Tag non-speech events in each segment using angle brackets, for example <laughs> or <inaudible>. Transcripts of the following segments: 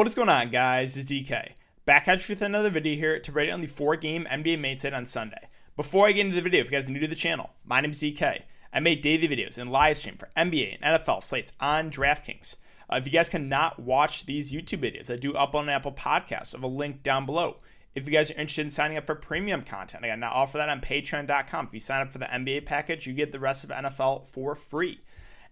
What is going on, guys? It's DK. Back at you with another video here to break down the four game NBA main slate on Sunday. Before I get into the video, if you guys are new to the channel, my name is DK. I make daily videos and live stream for NBA and NFL slates on DraftKings. Uh, if you guys cannot watch these YouTube videos, I do up on Apple Podcasts. I have a link down below. If you guys are interested in signing up for premium content, I now offer that on patreon.com. If you sign up for the NBA package, you get the rest of NFL for free.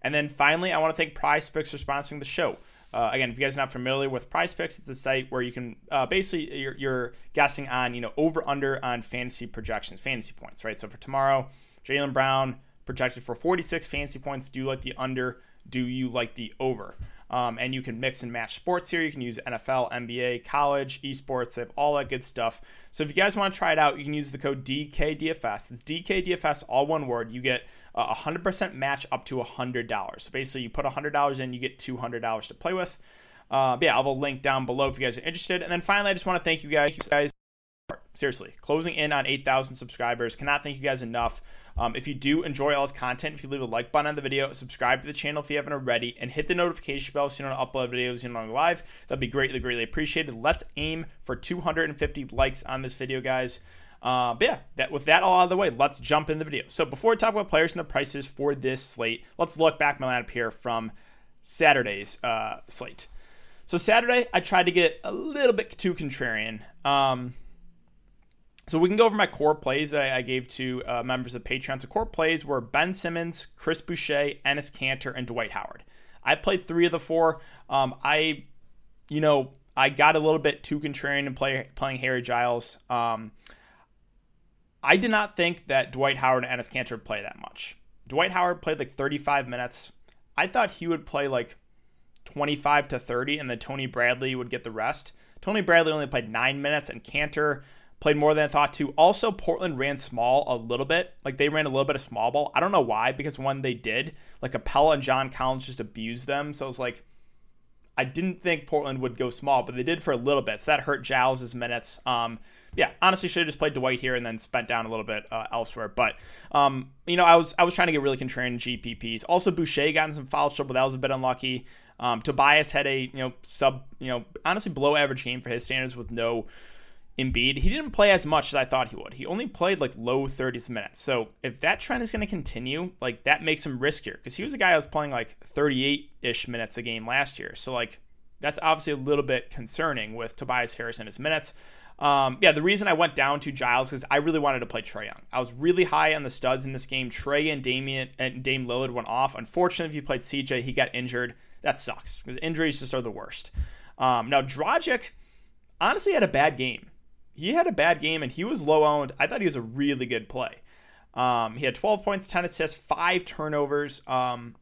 And then finally, I want to thank Prize Picks for sponsoring the show. Uh, again, if you guys are not familiar with Prize Picks, it's a site where you can uh, basically you're, you're, guessing on you know over under on fantasy projections, fantasy points, right? So for tomorrow, Jaylen Brown projected for 46 fantasy points. Do you like the under? Do you like the over? Um, and you can mix and match sports here. You can use NFL, NBA, college, esports, they have all that good stuff. So if you guys want to try it out, you can use the code DKDFS. It's DKDFS, all one word. You get a 100% match up to $100. So basically, you put $100 in, you get $200 to play with. Uh, yeah, I'll have a link down below if you guys are interested. And then finally, I just want to thank you guys. guys seriously, closing in on 8,000 subscribers. Cannot thank you guys enough. Um, if you do enjoy all this content, if you leave a like button on the video, subscribe to the channel if you haven't already, and hit the notification bell so you don't upload videos you know live. That'd be greatly, greatly appreciated. Let's aim for 250 likes on this video, guys. Uh, but yeah, that, with that all out of the way, let's jump in the video. So before we talk about players and the prices for this slate, let's look back my lineup here from Saturday's uh, slate. So Saturday, I tried to get a little bit too contrarian. Um, so we can go over my core plays I, I gave to uh, members of Patreon. So core plays were Ben Simmons, Chris Boucher, Enes Kanter, and Dwight Howard. I played three of the four. Um, I, you know, I got a little bit too contrarian in play, playing Harry Giles. Um, I did not think that Dwight Howard and Enes Kanter would play that much. Dwight Howard played like 35 minutes. I thought he would play like 25 to 30 and then Tony Bradley would get the rest. Tony Bradley only played nine minutes and Kanter played more than I thought to. Also, Portland ran small a little bit. Like they ran a little bit of small ball. I don't know why, because when they did, like Capela and John Collins just abused them. So it's like I didn't think Portland would go small, but they did for a little bit. So that hurt Giles' minutes. Um, yeah, honestly, should have just played Dwight here and then spent down a little bit uh, elsewhere. But um, you know, I was I was trying to get really contrarian GPPs. Also, Boucher got in some foul trouble. That was a bit unlucky. Um, Tobias had a you know sub you know honestly below average game for his standards with no Embiid. He didn't play as much as I thought he would. He only played like low 30s minutes. So if that trend is going to continue, like that makes him riskier because he was a guy that was playing like 38 ish minutes a game last year. So like that's obviously a little bit concerning with Tobias Harris and his minutes. Um, yeah, the reason I went down to Giles is I really wanted to play Trae Young. I was really high on the studs in this game. Trey and Damian and Dame Lillard went off. Unfortunately, if you played CJ, he got injured. That sucks because injuries just are the worst. Um, now Dragic honestly had a bad game. He had a bad game and he was low owned. I thought he was a really good play. Um, he had 12 points, 10 assists, five turnovers. Um,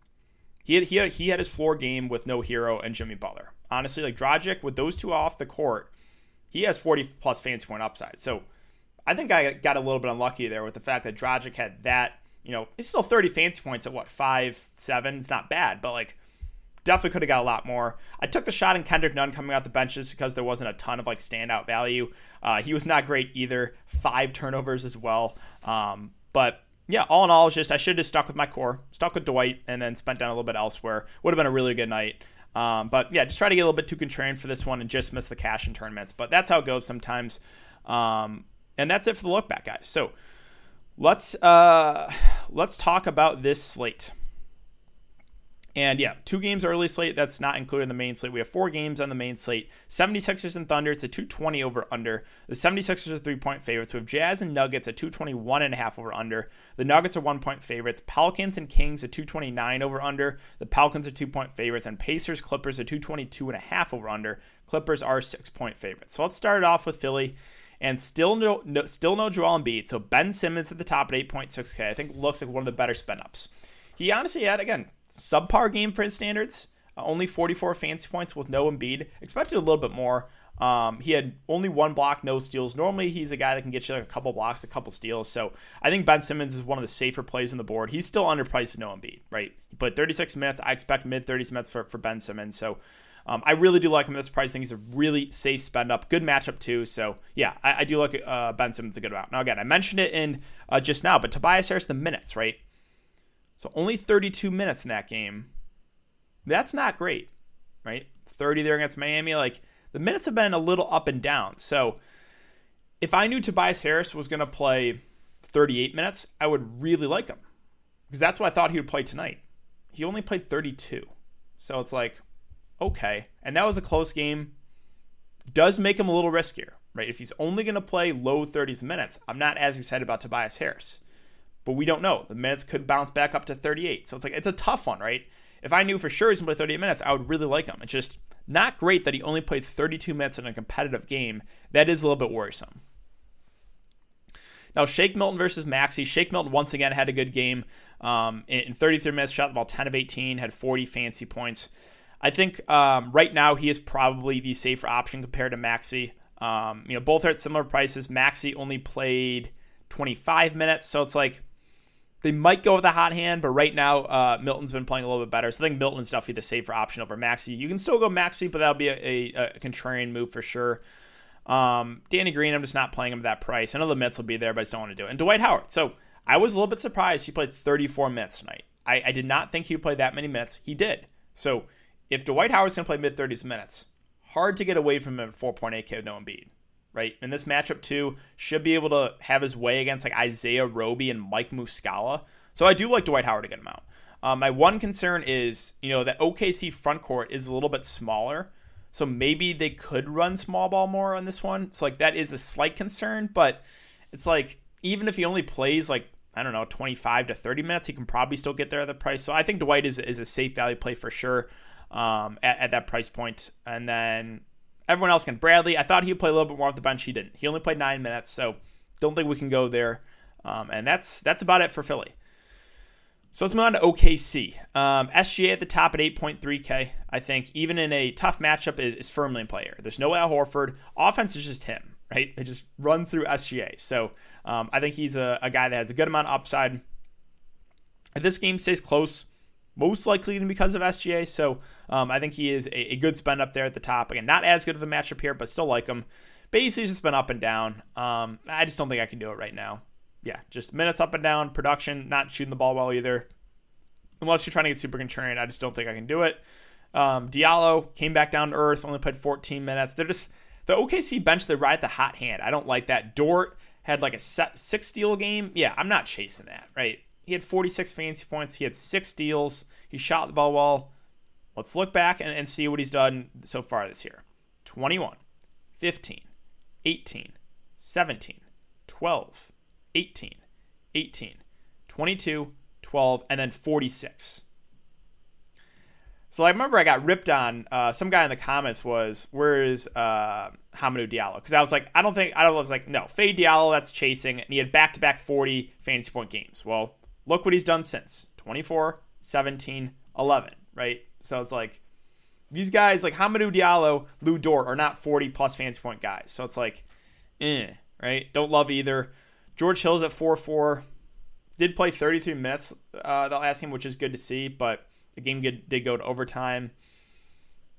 he had, he had he had his floor game with no Herro and Jimmy Butler. Honestly, like Dragic with those two off the court he has 40 plus fancy point upside. So I think I got a little bit unlucky there with the fact that Dragic had that. You know, it's still 30 fancy points at what five seven. It's not bad, but like definitely could have got a lot more. I took the shot in Kendrick Nunn coming out the benches because there wasn't a ton of like standout value. Uh, he was not great either. Five turnovers as well. Um, but yeah, all in all, it's just I should have stuck with my core, stuck with Dwight, and then spent down a little bit elsewhere. Would have been a really good night. Um, but yeah, just try to get a little bit too contrarian for this one and just miss the cash in tournaments. But that's how it goes sometimes. Um, and that's it for the look back, guys. So let's uh, let's talk about this slate. And yeah, two games early slate. That's not included in the main slate. We have four games on the main slate 76ers and Thunder. It's a 220 over under. The 76ers are three point favorites. We have Jazz and Nuggets at 221 and a half over under. The Nuggets are one point favorites. Pelicans and Kings at 229 over under. The Pelicans are two point favorites. And Pacers, Clippers are 222 and a half over under. Clippers are six point favorites. So let's start it off with Philly. And still no, no still no Joel Embiid. So Ben Simmons at the top at 8.6K. I think looks like one of the better spin ups. He honestly had, again, subpar game for his standards. Uh, only 44 fancy points with no Embiid. Expected a little bit more. Um, he had only one block, no steals. Normally, he's a guy that can get you like a couple blocks, a couple steals. So I think Ben Simmons is one of the safer plays on the board. He's still underpriced with no Embiid, right? He played 36 minutes. I expect mid 30s minutes for, for Ben Simmons. So um, I really do like him at this price. I think he's a really safe spend up. Good matchup, too. So yeah, I, I do like uh, Ben Simmons a good amount. Now, again, I mentioned it in uh, just now, but Tobias Harris, the minutes, right? So only 32 minutes in that game. That's not great, right? 30 there against Miami. Like the minutes have been a little up and down. So if I knew Tobias Harris was going to play 38 minutes, I would really like him because that's what I thought he would play tonight. He only played 32. So it's like, okay. And that was a close game. Does make him a little riskier, right? If he's only going to play low 30s minutes, I'm not as excited about Tobias Harris. But we don't know. The minutes could bounce back up to 38. So it's like, it's a tough one, right? If I knew for sure he's going to play 38 minutes, I would really like him. It's just not great that he only played 32 minutes in a competitive game. That is a little bit worrisome. Now, Shake Milton versus Maxey. Shake Milton once again had a good game. Um, in 33 minutes, shot the ball 10 of 18, had 40 fancy points. I think um, right now he is probably the safer option compared to Maxey. Um, you know, both are at similar prices. Maxey only played 25 minutes, so it's like they might go with a hot hand, but right now uh, Milton's been playing a little bit better. So I think Milton's definitely the safer option over Maxey. You can still go Maxey, but that'll be a, a, a contrarian move for sure. Um, Danny Green, I'm just not playing him at that price. I know the minutes will be there, but I just don't want to do it. And Dwight Howard. So I was a little bit surprised he played 34 minutes tonight. I, I did not think he would play that many minutes. He did. So if Dwight Howard's going to play mid 30s minutes, hard to get away from him at 4.8K with no Embiid, right? And this matchup, too, should be able to have his way against like Isaiah Roby and Mike Muscala. So I do like Dwight Howard to get him out. Um, my one concern is, you know, that OKC front court is a little bit smaller. So maybe they could run small ball more on this one. So like that is a slight concern, but it's like even if he only plays like I don't know 25 to 30 minutes, he can probably still get there at the price. So I think Dwight is is a safe value play for sure um, at, at that price point. And then everyone else can Bradley. I thought he would play a little bit more off the bench. He didn't. He only played nine minutes, so don't think we can go there. Um, and that's that's about it for Philly. So let's move on to OKC. Um, SGA at the top at 8.3K. I think even in a tough matchup is, is firmly in player. There's no Al Horford. Offense is just him, right? It just runs through SGA. So um, I think he's a, a, guy that has a good amount of upside. If this game stays close, most likely because of SGA. So um, I think he is a, a, good spend up there at the top. Again, not as good of a matchup here, but still like him. Bazley, just been up and down. Um, I just don't think I can do it right now yeah, just minutes up and down, production, not shooting the ball well either. Unless you're trying to get super contrarian, I just don't think I can do it. Um, Diallo came back down to earth, only played 14 minutes. They're just the OKC bench. They ride the hot hand. I don't like that. Dort had like a set, six steal game. Yeah, I'm not chasing that. Right? He had 46 fantasy points. He had six steals. He shot the ball well. Let's look back and, and see what he's done so far this year 21, 15, 18, 17, 12, 18, 18, 22, 12, and then 46. So I remember I got ripped on. Uh, some guy in the comments was, "Where is uh, Hamidou Diallo?" Because I was like, I don't think I, don't, I was like, no, Fade Diallo, that's chasing, and he had back-to-back 40 fantasy point games. Well, look what he's done since 24, 17, 11, right? So it's like these guys like Hamidou Diallo, Lu Dort are not 40 plus fantasy point guys. So it's like, eh, right? Don't love either. George Hill's at 4 4. Did play 33 minutes uh, the last game, which is good to see, but the game did go to overtime.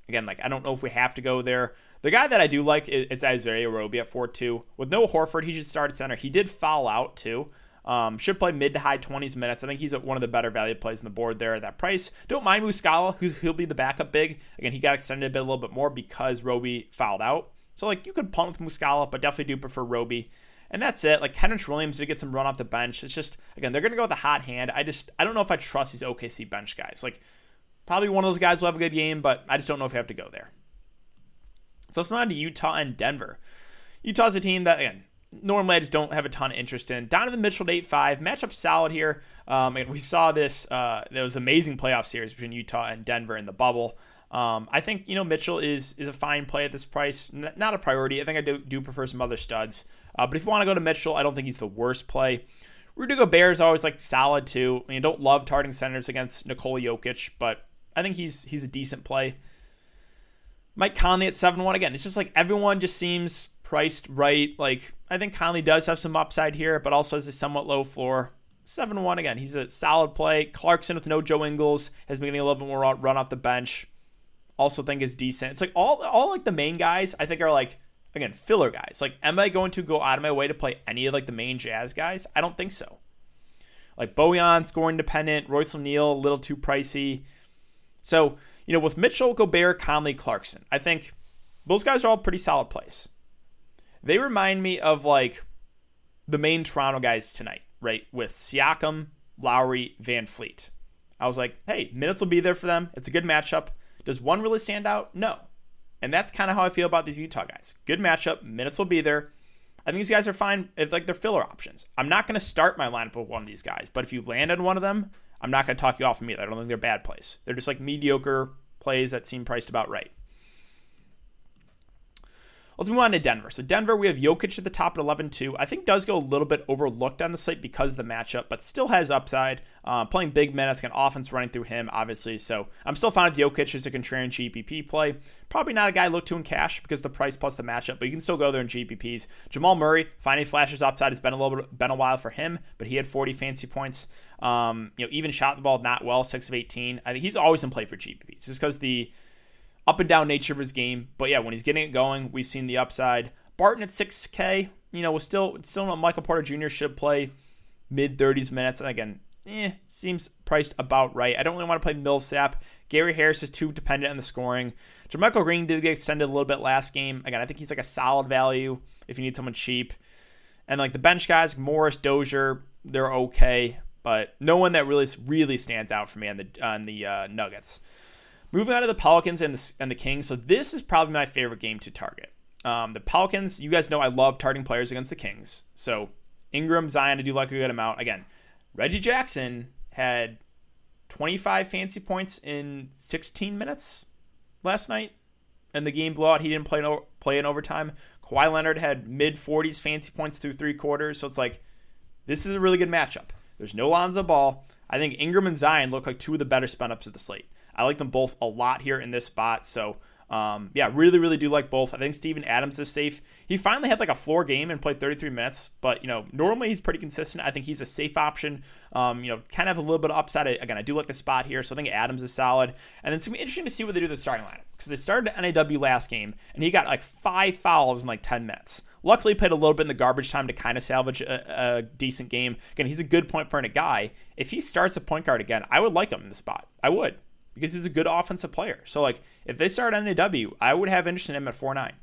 Again, like I don't know if we have to go there. The guy that I do like is, is Isaiah Roby at 4 2. With no Horford, he should start at center. He did foul out too. Um, should play mid to high 20s minutes. I think he's one of the better value plays on the board there at that price. Don't mind Muscala, who's he'll be the backup big. Again, he got extended a bit a little bit more because Roby fouled out. So like you could punt with Muscala, but definitely do prefer Roby. And that's it. Like Kenrich Williams did get some run off the bench. It's just again they're gonna go with a hot hand. I just I don't know if I trust these OKC bench guys. Like probably one of those guys will have a good game, but I just don't know if you have to go there. So let's move on to Utah and Denver. Utah's a team that again normally I just don't have a ton of interest in. Donovan Mitchell at 8 5. Matchup solid here. Um, and we saw this, uh, there was amazing playoff series between Utah and Denver in the bubble. Um, I think, you know, Mitchell is is a fine play at this price. N- not a priority. I think I do, do prefer some other studs. Uh, but if you want to go to Mitchell, I don't think he's the worst play. Rudy Gobert is always like solid too. I mean, don't love targeting centers against Nikola Jokic, but I think he's he's a decent play. Mike Conley at 7 1 again. It's just like everyone just seems priced right. Like, I think Conley does have some upside here, but also has a somewhat low floor. 7 1 again. He's a solid play. Clarkson with no Joe Ingles has been getting a little bit more run off the bench. Also think is decent. It's like all all like the main guys I think are like again, filler guys. Like, am I going to go out of my way to play any of like the main Jazz guys? I don't think so. Like Bojan, scoring dependent. Royce O'Neal a little too pricey. So you know, with Mitchell, Gobert, Conley, Clarkson, I think those guys are all pretty solid plays. They remind me of like the main Toronto guys tonight, right? With Siakam, Lowry, VanVleet. I was like, hey, minutes will be there for them. It's a good matchup. Does one really stand out? No. And that's kind of how I feel about these Utah guys. Good matchup. Minutes will be there. I think these guys are fine if like they're filler options. I'm not going to start my lineup with one of these guys, but if you land on one of them, I'm not going to talk you off of me. I don't think they're bad plays. They're just like mediocre plays that seem priced about right. Let's move on to Denver. So Denver, we have Jokic at the top at 11-2. I think does go a little bit overlooked on the slate because of the matchup, but still has upside. Uh, playing big minutes, got offense running through him, obviously. So I'm still fine with Jokic as a contrarian GPP play. Probably not a guy I look to in cash because the price plus the matchup, but you can still go there in GPPs. Jamal Murray, finding flashes upside It's been a little bit been a while for him, but he had 40 fancy points. Um, you know, even shot the ball not well, six of 18. I think he's always in play for GPPs just because the up and down nature of his game. But yeah, when he's getting it going, we've seen the upside. Barton at 6K, you know, was still still not Michael Porter Jr. should play mid 30s minutes. And again, eh, seems priced about right. I don't really want to play Millsap. Gary Harris is too dependent on the scoring. JaMychal Green did get extended a little bit last game. Again, I think he's like a solid value if you need someone cheap. And like the bench guys, Morris, Dozier, they're okay, but no one that really really stands out for me on the on the uh, Nuggets. Moving on to the Pelicans and the, and the Kings. So this is probably my favorite game to target. Um, the Pelicans, you guys know I love targeting players against the Kings. So Ingram, Zion, I do like a good amount. Again, Reggie Jackson had 25 fancy points in 16 minutes last night, and the game blew out. He didn't play in, play in overtime. Kawhi Leonard had mid 40s fancy points through three quarters. So it's like this is a really good matchup. There's no Lonzo Ball. I think Ingram and Zion look like two of the better spin ups of the slate. I like them both a lot here in this spot. So, um, yeah, really, really do like both. I think Steven Adams is safe. He finally had like a floor game and played 33 minutes, but you know, normally he's pretty consistent. I think he's a safe option. Um, you know, kind of a little bit of upside. Again, I do like the spot here, so I think Adams is solid. And then it's gonna be interesting to see what they do with the starting lineup because they started NAW last game and he got like five fouls in like 10 minutes. Luckily, played a little bit in the garbage time to kind of salvage a, a decent game. Again, he's a good point per minute guy. If he starts a point guard again, I would like him in the spot. I would because he's a good offensive player. So like if they start NAW, I would have interest in him at four nine.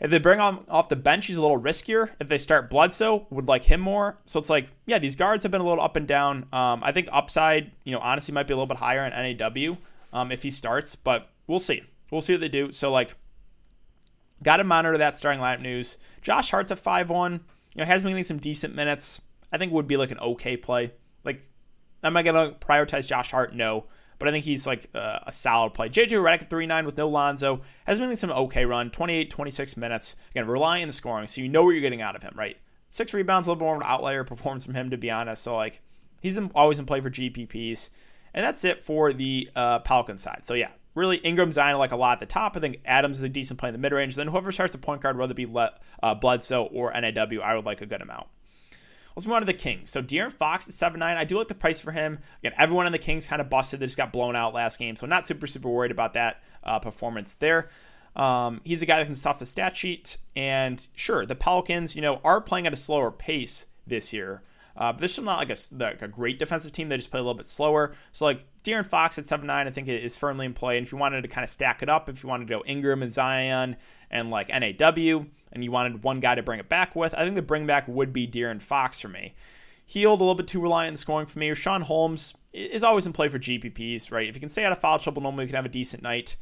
If they bring him off the bench, he's a little riskier. If they start Bledsoe, would like him more. So it's like, yeah, these guards have been a little up and down. Um, I think upside, you know, honestly might be a little bit higher in NAW um, if he starts, but we'll see. We'll see what they do. So like, got to monitor that starting lineup news. Josh Hart's at five one. You know, has been getting some decent minutes. I think would be like an okay play. Like, am I gonna prioritize Josh Hart? No but I think he's like uh, a solid play. JJ Redick at 3-9 with no Lonzo has been some okay run, 28, 26 minutes. Again, relying on the scoring, so you know what you're getting out of him, right? Six rebounds, a little more of an outlier performance from him, to be honest. So like he's in, always in play for GPPs, and that's it for the uh, Pelican side. So yeah, really Ingram Zion like a lot at the top. I think Adams is a decent play in the mid range. Then whoever starts the point guard, whether it be Le- uh, Bledsoe or NAW, I would like a good amount. Let's move on to the Kings. So De'Aaron Fox at 7 9. I do like the price for him. Again, everyone on the Kings kind of busted. They just got blown out last game. So not super, super worried about that uh, performance there. Um, he's a guy that can stuff the stat sheet. And sure, the Pelicans, you know, are playing at a slower pace this year. Uh, but they're still not like a, like a great defensive team. They just play a little bit slower. So like De'Aaron Fox at 7 9, I think is firmly in play. And if you wanted to kind of stack it up, if you wanted to go Ingram and Zion and like NAW, and you wanted one guy to bring it back with, I think the bring back would be De'Aaron Fox for me. Hield a little bit too reliant on scoring for me. Richaun Holmes is always in play for GPPs, right? If you can stay out of foul trouble, normally you can have a decent night.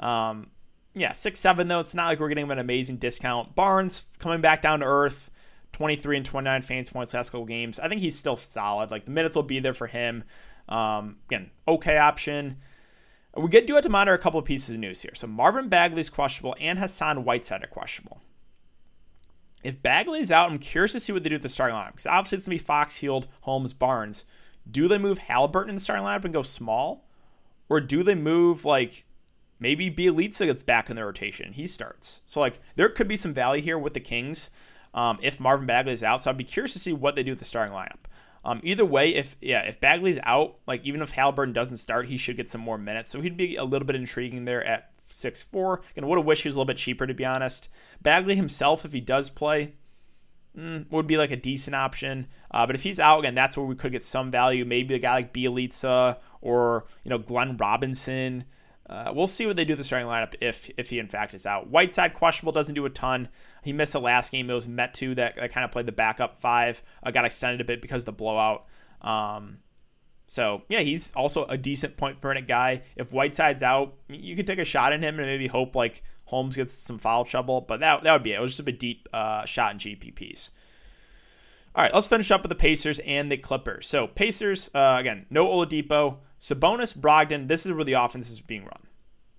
Um, yeah, six seven though. It's not like we're getting an amazing discount. Barnes coming back down to earth. 23 and 29 fantasy points last couple games. I think he's still solid. Like the minutes will be there for him. Um, again, okay option. We get do have to monitor a couple of pieces of news here. So Marvin Bagley's questionable and Hassan Whiteside are questionable. If Bagley's out, I'm curious to see what they do with the starting lineup because obviously it's gonna be Fox, Hield, Holmes, Barnes. Do they move Halliburton in the starting lineup and go small, or do they move like maybe Bjelica gets back in the rotation? He starts. So like there could be some value here with the Kings um, if Marvin Bagley is out. So I'd be curious to see what they do with the starting lineup. Um, either way, if yeah, if Bagley's out, like even if Halliburton doesn't start, he should get some more minutes. So he'd be a little bit intriguing there at six four. And would have wished he was a little bit cheaper to be honest. Bagley himself, if he does play, mm, would be like a decent option. Uh, but if he's out again, that's where we could get some value. Maybe a guy like Bjelica or you know Glenn Robinson. Uh, we'll see what they do the starting lineup if if he in fact is out. Whiteside questionable doesn't do a ton. He missed the last game. It was Metu that, that kind of played the backup five. Uh, got extended a bit because of the blowout. Um, so yeah, he's also a decent point per minute guy. If Whiteside's out, you could take a shot in him and maybe hope like Holmes gets some foul trouble. But that that would be it. It was just a deep uh, shot in GPPs. All right, let's finish up with the Pacers and the Clippers. So Pacers uh, again, no Oladipo, Sabonis, Brogdon. This is where the offense is being run.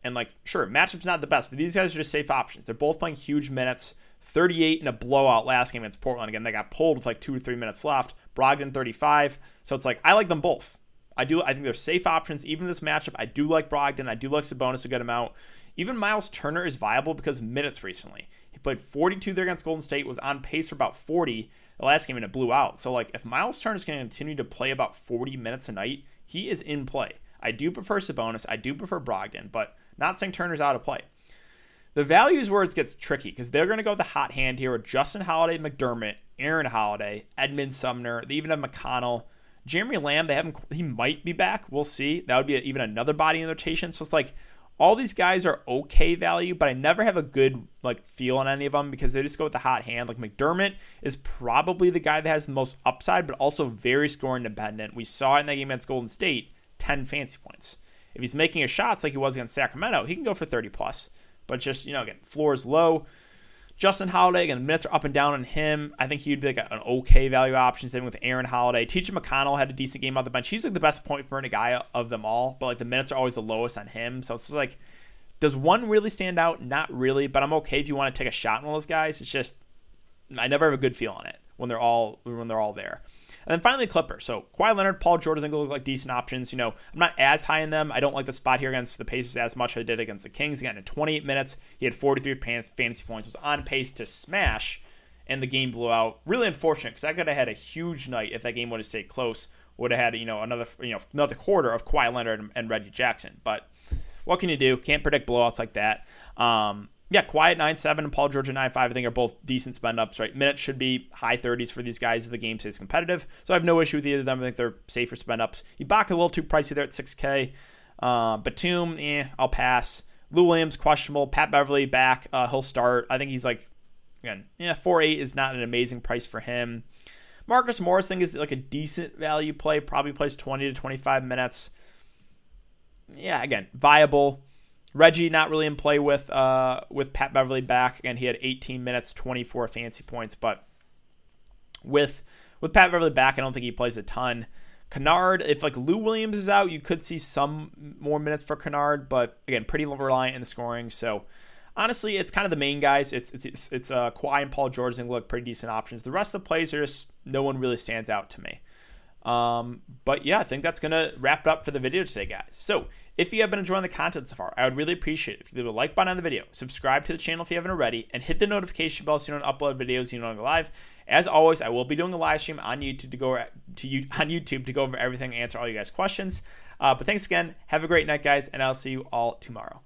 And like, sure, matchup's not the best, but these guys are just safe options. They're both playing huge minutes. 38 in a blowout last game against Portland. Again, they got pulled with like two or three minutes left. Brogdon 35. So it's like I like them both. I do. I think they're safe options. Even this matchup, I do like Brogdon. I do like Sabonis a good amount. Even Miles Turner is viable because minutes recently. He played 42 there against Golden State. Was on pace for about 40 the last game and it blew out. So like if Miles Turner is going to continue to play about 40 minutes a night, he is in play. I do prefer Sabonis. I do prefer Brogdon, but not saying Turner's out of play. The value is where it gets tricky because they're going to go with the hot hand here with Justin Holiday, McDermott, Aaron Holiday, Edmond Sumner. They even have McConnell. Jeremy Lamb, they haven't. He might be back. We'll see. That would be even another body in rotation. So it's like all these guys are okay value, but I never have a good like feel on any of them because they just go with the hot hand. Like McDermott is probably the guy that has the most upside, but also very scoring dependent. We saw in that game against Golden State, 10 fancy points. If he's making his shots like he was against Sacramento, he can go for 30 plus. But just, you know, again, floor is low. Justin Holiday, and the minutes are up and down on him. I think he'd be like an okay value option. Same with Aaron Holiday. T.J. McConnell had a decent game on the bench. He's like the best point per minute guy of them all, but like the minutes are always the lowest on him. So it's like, does one really stand out? Not really, but I'm okay if you want to take a shot on one of those guys. It's just I never have a good feel on it when they're all when they're all there. And then finally, Clippers. So Kawhi Leonard, Paul George, I think look like decent options. You know, I'm not as high in them. I don't like the spot here against the Pacers as much as I did against the Kings. Again, in 28 minutes, he had 43 fantasy points. Was on pace to smash, and the game blew out. Really unfortunate because I could have had a huge night if that game would have stayed close. Would have had you know another you know another quarter of Kawhi Leonard and Reggie Jackson. But what can you do? Can't predict blowouts like that. Um, yeah, Kawhi 9 7 and Paul George at 9 5, I think are both decent spend ups, right? Minutes should be high 30s for these guys if the game stays competitive. So I have no issue with either of them. I think they're safer spend ups. Ibaka a little too pricey there at 6K. Uh, Batum, eh, I'll pass. Lou Williams, questionable. Pat Beverley back. Uh, he'll start. I think he's like, again, yeah, 4 8 is not an amazing price for him. Marcus Morris, I think, is like a decent value play. Probably plays 20 to 25 minutes. Yeah, again, viable. Reggie not really in play with uh, with Pat Beverley back, and he had 18 minutes, 24 fancy points. But with with Pat Beverley back, I don't think he plays a ton. Kennard, if like Lou Williams is out, you could see some more minutes for Kennard, but again, pretty reliant in the scoring. So honestly, it's kind of the main guys. It's it's it's, it's uh, Kawhi and Paul George. They look pretty decent options. The rest of the plays are just no one really stands out to me. Um, but yeah, I think that's going to wrap it up for the video today, guys. So if you have been enjoying the content so far, I would really appreciate it if you leave a like button on the video, subscribe to the channel if you haven't already, and hit the notification bell so you don't upload videos you go live. As always, I will be doing a live stream on YouTube to go to you <laughs> on YouTube to go over everything, and answer all you guys' questions. Uh, but thanks again. Have a great night, guys, and I'll see you all tomorrow.